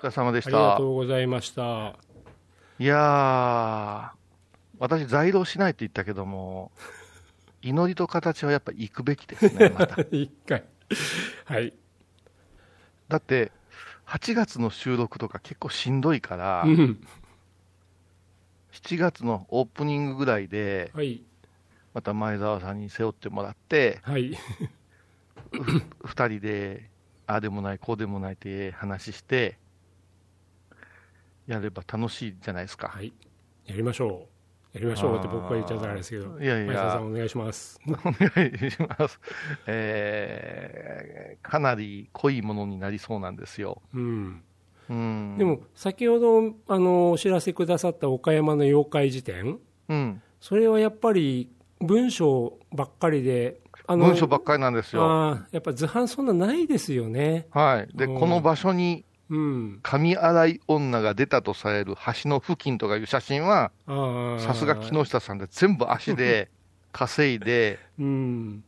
お疲れ様でした。ありがとうございました。いやー、私、在労しないって言ったけども、祈りと形はやっぱ行くべきですね、また。一回。はい。だって、8月の収録とか結構しんどいから、うん。7月のオープニングぐらいで、はい。また前澤さんに背負ってもらって、はい。2人で、ああでもない、こうでもないって話して、やれば楽しいじゃないですか。はい。やりましょう。やりましょうって僕は言っちゃったらあれですけど。いやいやさんお願いします。お願いします。えーかなり濃いものになりそうなんですよ。うん。うん。で、も、先ほど、あの、お知らせくださった岡山の妖怪辞典、うん。それはやっぱり文章ばっかりで、あ文章ばっかりなんですよ。あーやっぱ図版そんなないですよね。はい。で、うんこの場所にうん。神洗い女が出たとされる橋の付近とかいう写真は。さすが木下さんで全部足で 稼いで、うん。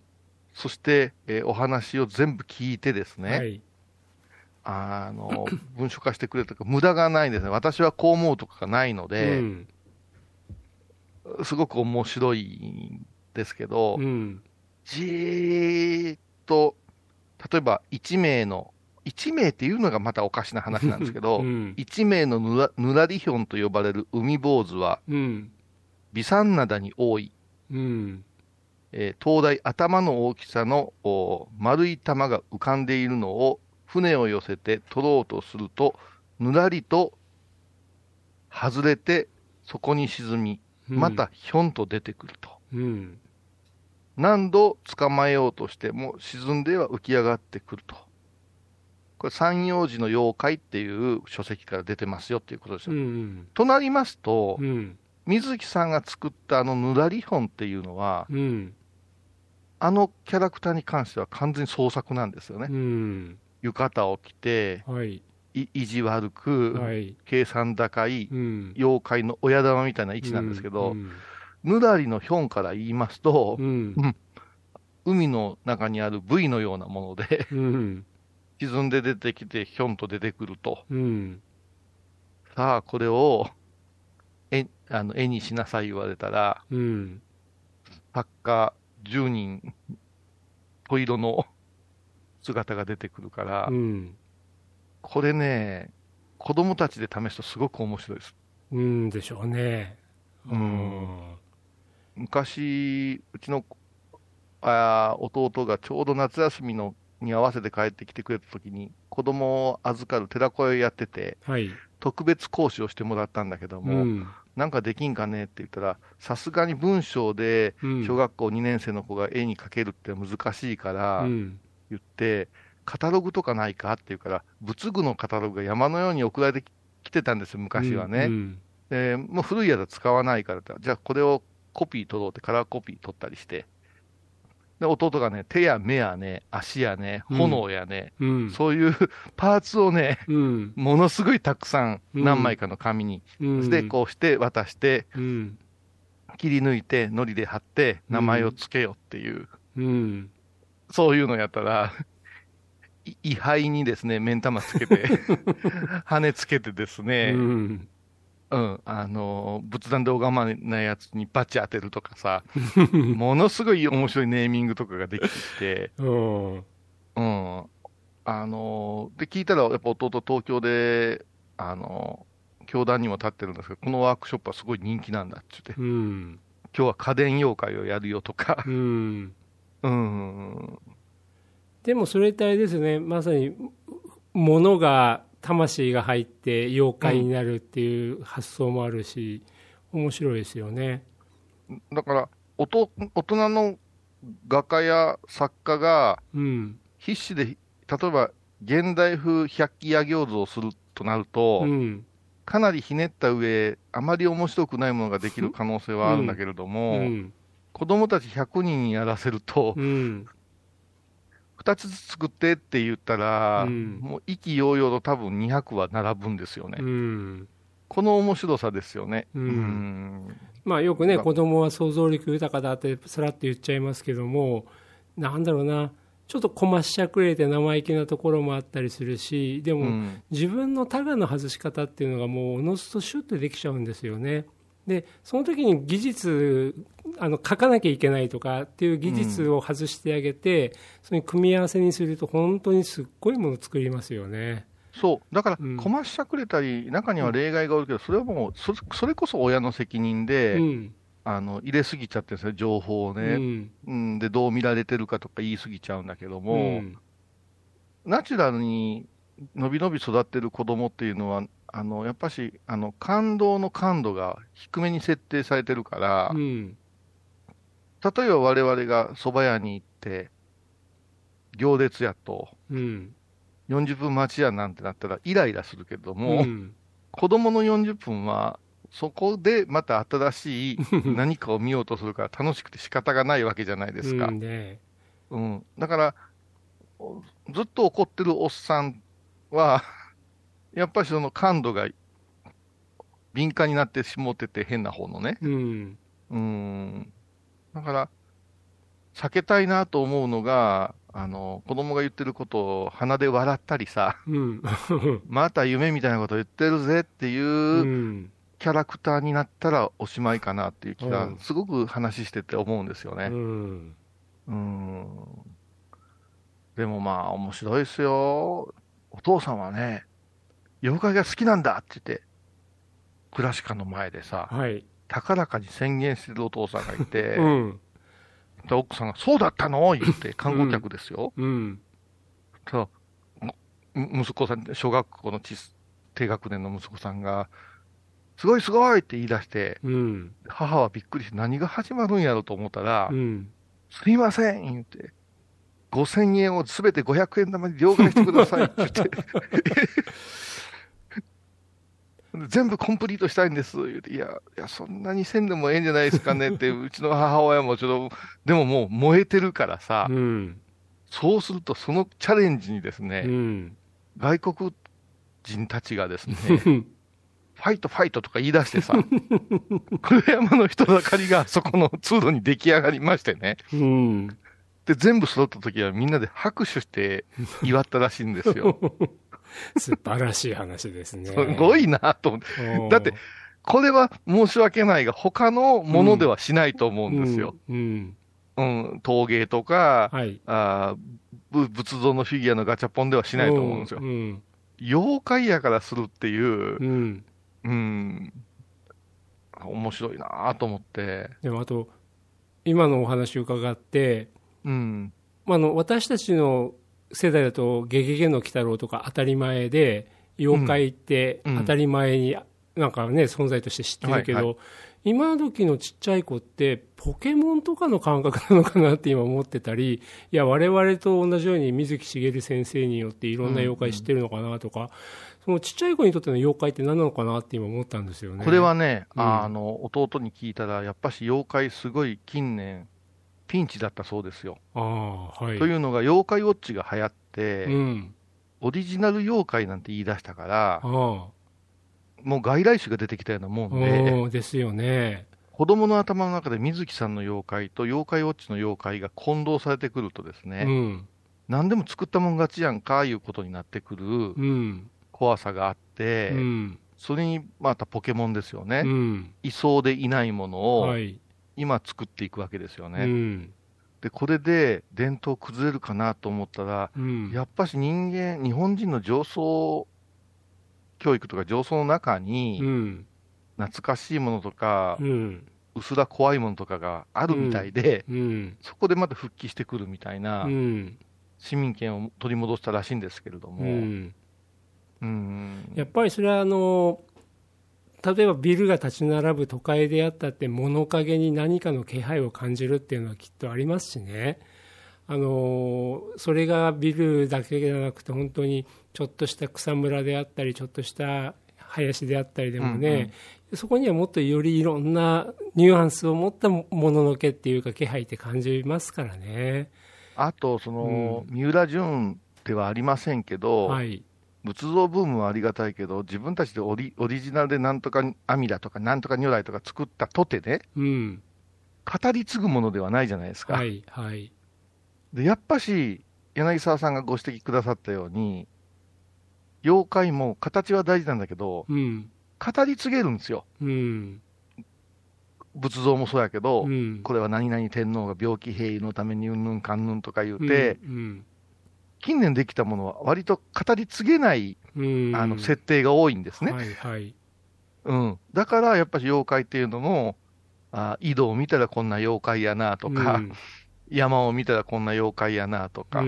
そして、えーお話を全部聞いてですね、はい。あの、文書化してくれたから無駄がないんですね。私はこう思うとかがないのうで、ん。すごく面白いんですけど、うん。じーっと、例えば1名の、1名っていうのがまたおかしな話なんですけど、うん。1名のぬらぬらりひょんと呼ばれる海坊主は、うん。微山灘に多い、うん。えー灯台頭の大きさのお丸い玉が浮かんでいるのを船を寄せて取ろうとすると、ぬらりと外れてそこに沈み、またひょんと出てくると。うん。何度捕まえようとしても沈んでは浮き上がってくると。これ、三葉寺の妖怪っていう書籍から出てますよっていうことですうよ。ん。となりますと、うん。水木さんが作ったあのぬらり本っていうのは、うん。あのキャラクターに関しては完全に創作なんですよね。うん。浴衣を着て、はい。い意地悪く、はい。計算高いうん。妖怪の親玉みたいな位置なんですけど、うん。ぬらりのヒョンから言いますと、うん。海の中にある部位のようなもので、うん。沈んで出てきて、ひょんと出てくると。うん。さあ、これを絵あの絵にしなさい言われたら、うん。作家10人、小色の姿が出てくるから、うん。これね、子供たちで試すとすごく面白いです。うんでしょうね。うん。昔、うちのあー弟がちょうど夏休みのに合わせて帰ってきてくれた時に、子供を預かる寺子屋をやってて、はい。特別講師をしてもらったんだけどうも、ん。なんかできんかねって言ったら、さすがに文章でうん小学校2年生の子が絵に描けるって難しいからうん。言って、カタログとかないかって言うから、仏具のカタログが山のように送られてきてたんですよ、昔はね。うん。でもう古いやつは使わないからじゃあこれをコピー取ろうってカラーコピー取ったりして、で弟がね、手や目やね、足やね、うん炎やね、うん。そういう パーツをね、うん。ものすごいたくさん、うん何枚かの紙に、うん。で、こうして渡して、うん。切り抜いて、糊で貼って、名前を付けよっていう、うん。そういうのやったら、い 位牌にですね、目ん玉つけて、羽つけてですうね、ん。うん、あの、仏壇で拝まないやつにバチ当てるとかさ、ものすごい面白いネーミングとかができて、うん。うん。あの、で、聞いたら、やっぱ弟東京で、あの、教団にも立ってるんですけど、このワークショップはすごい人気なんだって言って、うん。今日は家電妖怪をやるよとか、うん。うん、でもそれってあれですね、まさに物が、魂が入って妖怪になるっていう発想もあるし、面白いですよね。だから、おと大人の画家や作家がうん。必死で、例えば現代風百鬼夜行図をするとなると、うん。かなりひねった上、あまり面白くないものができる可能性はあるんだけれどうも、ん。子供たち100人にやらせると、うん。2つずつ作ってって言ったら、うんもう意気揚々と多分200は並ぶんですよね。うん。この面白さですよね。まあよくね、あ子供は想像力豊かだってさらっと言っちゃいますけども、なんだろうな、ちょっとこましゃくれて生意気なところもあったりするしでも、うん自分のタガの外し方っていうのがもうおのずとシュッとできちゃうんですよね。でその時に技術あの書かなきゃいけないとかっていう技術を外してあげて、それに組み合わせにすると本当にすっごいもの作りますよね。そう、だからうん、こましゃくれたり、中には例外がおる。けど、それはもうそ、それこそ親の責任で、うん。あの入れすぎちゃってるんですよ、情報をうね、ん。うんで、どう見られてるかとか言い過ぎちゃうんだけどうも、ん。ナチュラルにのびのび育ってる子供っていうのは、あのやっぱしあの感動の感度が低めに設定されてるから、うん例えば我々が蕎麦屋に行って、行列やと、うん40分待ちやなんてなったらイライラするけども、うん子供の40分は、そこでまた新しい 何かを見ようとするから楽しくて仕方がないわけじゃないですか。うんねうん、だから、おずっと怒ってるおっさんは、やっぱりその感度が敏感になってしもってて、変な方のね。うんうん。だから、避けたいなと思うのが、あの、子供が言ってることを鼻で笑ったりさ、うん また夢みたいなこと言ってるぜっていううんキャラクターになったらおしまいかなっていう気がうんすごく話してて思うんですよね。うんうん。でもまあ面白いですよ。お父さんはね、妖怪が好きなんだって言って、クラシカの前でさ、はい高らかに宣言してるお父さんがいて、うん。で奥さんが、そうだったの？言って、観光客ですよ。うん。そうむ息子さん、小学校のち低学年の息子さんが、すごいすごい！って言い出して、うん母はびっくりして何が始まるんやろと思ったら、うんすいません！言って、5000円をすべて500円玉に両替してください！って言って、全部コンプリートしたいんです。言って、いや、いや、そんなにせんでもええんじゃないですかねって、うちの母親もちょっと、でももう燃えてるからさ、うん。そうするとそのチャレンジにですうね、ん。外国人たちがですね、ファイトファイトとか言い出してさ、黒山の人だかりがそこの通路に出来上がりましてね、うん。で、全部揃った時はみんなで拍手して祝ったらしいんですよ。素晴らしい話ですね。すごいなと思って。だって、これは申し訳ないが、他のものではしないと思うんですよ。うん。うん、陶芸とか、はい。あ仏像のフィギュアのガチャポンではしないと思うんですよ。うん。妖怪やからするっていうう、ん。うん、面白いなと思って。でもあと、今のお話を伺って、うん、まあ、あの私たちの世代だと「ゲゲゲの鬼太郎」とか当たり前で妖怪ってうん。当たり前になんかね存在として知ってるけど、今時のちっちゃい子ってポケモンとかの感覚なのかなって今思ってたりいや我々と同じように水木しげる先生によっていろんな妖怪知ってるのかなとか、そのちっちゃい子にとっての妖怪って何なのかなって今思ったんですよね。これはね、うんあの、弟に聞いたら、やっぱし妖怪すごい近年、ピンチだったそうですよ。はい。というのが、妖怪ウォッチが流行って、うん。オリジナル妖怪なんて言い出したから、あもう外来種が出てきたようなもあんで、ですよね。子供の頭の中で水木さんの妖怪と妖怪ウォッチの妖怪が混同されてくるとですね、うん。何でも作ったもん勝ちやんかいうことになってくるうん。怖さがあって、うん。それにまたポケモンですよね、うん。いそうでいないものをはい今作っていくわけですよね。うん。で、これで伝統崩れるかなと思ったら、うん。やっぱし人間、日本人の上層教育とか上層の中うに、ん。懐かしいものとかう、ん。薄ら怖いものとかがあるみたいで、うん。そこでまた復帰してくるみたいなうん。市民権を取り戻したらしいんですけれどうも、ん。うん。やっぱりそれはあの例えばビルが立ち並ぶ都会であったって物陰に何かの気配を感じるっていうのはきっとありますしねあのそれがビルだけじゃなくて本当にちょっとした草むらであったりちょっとした林であったりでもね、そこにはもっとよりいろんなニュアンスを持ったもののけっていうか気配って感じますからね。あと、その、三浦淳ではありませんけど、はい、仏像ブームはありがたいけど、自分たちでオリオリジナルでなんとか阿弥陀とかなんとか如来とか作ったとてね、うん、語り継ぐものではないじゃないですか。はい、はい、でやっぱし、柳沢さんがご指摘くださったように、妖怪も形は大事なんだけど、うん。語り継げるんですよ。うん。仏像もそうやけど、うん。これは何々天皇が病気平癒のためにうんぬんかんぬんとか言うて、うん。近年できたものは割と語り継げない、うん。あの設定が多いんですね。はいはい。うん。だからやっぱり妖怪っていうのも、あ井戸を見たらこんな妖怪やなとか、うん山を見たらこんな妖怪やなとか。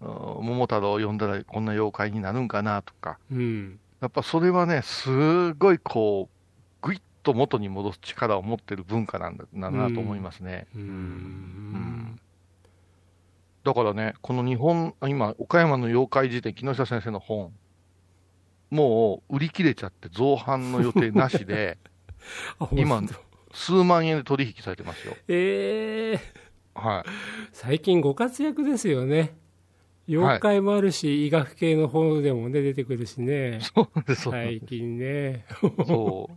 桃太郎を呼んだらこんな妖怪になるんかなとか、うん。やっぱそれはね、すごいこう、ぐいっと元に戻す力を持ってる文化なんだなと思いますね。ううんん。だからね、この日本、あ今、岡山の妖怪辞典、木下先生の本、もう売り切れちゃって、造反の予定なしで、あ今数万円で取引されてますよ。ええはい。最近ご活躍ですよね。妖怪もあるし、医学系の方でもね、出てくるしね。そうです、最。近ね。そ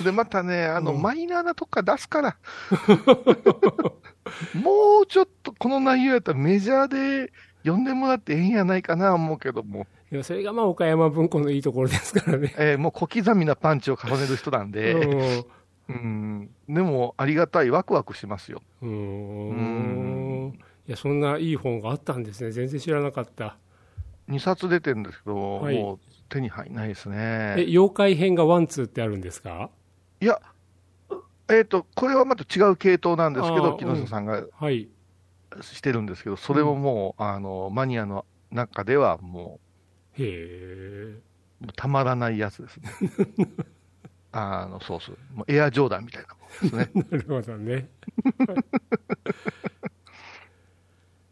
う。で、またね、あの、うんマイナーなとこから出すから。もうちょっとこの内容やったらメジャーで読んでもらってええんやないかな思うけども、いやそれがまあ岡山文庫のいいところですからね。えーもう小刻みなパンチを重ねる人なんで、うんうん、でもありがたい、ワクワクしますよ。うーうんん。いや、そんないい本があったんですね。全然知らなかった。2冊出てるんですけど、はいもう手に入んないですえ、ね。妖怪編が one、two ってあるんですか？いや、えっ、と、これはまた違う系統なんですけど、木下さんがはい。してるんですけど、それももう、あの、マニアの中ではもへえ。う、たまらないやつですね。あの、そうそう。もうエアジョーダンみたいなもんですね。なるほどね。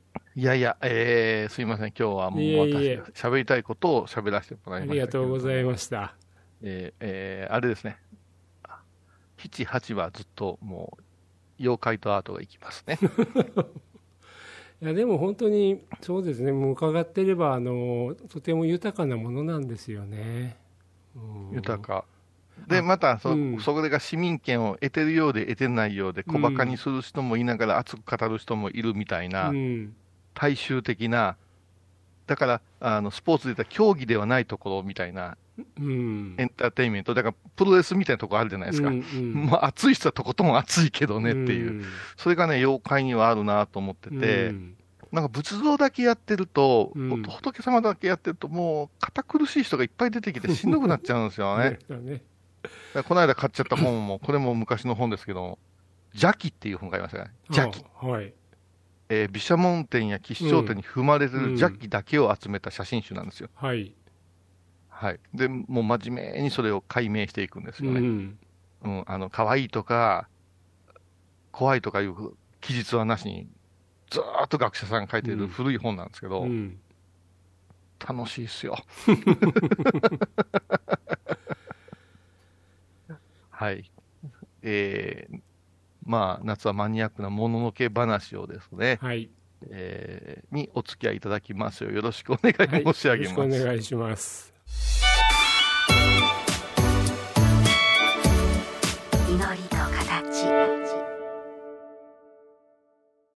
いやいや、えー、すいません。今日はもう私、喋りたいことを喋らせてもらあいましたりがとうございす。ました。えーえーあれですね。7、8はずっともう、妖怪とアートがいきますね。いやでも本当にそうですね、もう伺ってればあのとても豊かなものなんですよね。うん。豊か。で、またそ、うん。それが市民権を得てるようで得てないようで、小馬鹿にする人もいながら熱く語る人もいるみたいな、うん。大衆的な、だから、あの、スポーツで言ったら競技ではないところみたいなうんエンターテインメント、だからプロレスみたいなところあるじゃないですか。うんうんまあ、熱い人はとことん熱いけどねっていう、んそれがね、妖怪にはあるなと思ってて、うんなんか仏像だけやってると、うん仏様だけやってると、もう堅苦しい人がいっぱい出てきてしんどくなっちゃうんですよね。だねこの間買っちゃった本も、これも昔の本ですけど、邪気っていう本がありましたね。邪気。あはい。えー、毘沙門天や吉祥天に踏まれてるうん邪気だけを集めた写真集なんですよ。はい。はい。で、もう真面目にそれを解明していくんですうよね。ん。うん、あの、可愛いとか、怖いとかいう記述はなしに、ずーっと学者さんが書いてうんる古い本なんですけど、うん楽しいっすよ。はい。えー、まあ、夏はマニアックなもののけ話をですね、はい。えーにお付き合いいただきますようよろしくお願いはい。申し上げます。よろしくお願いします。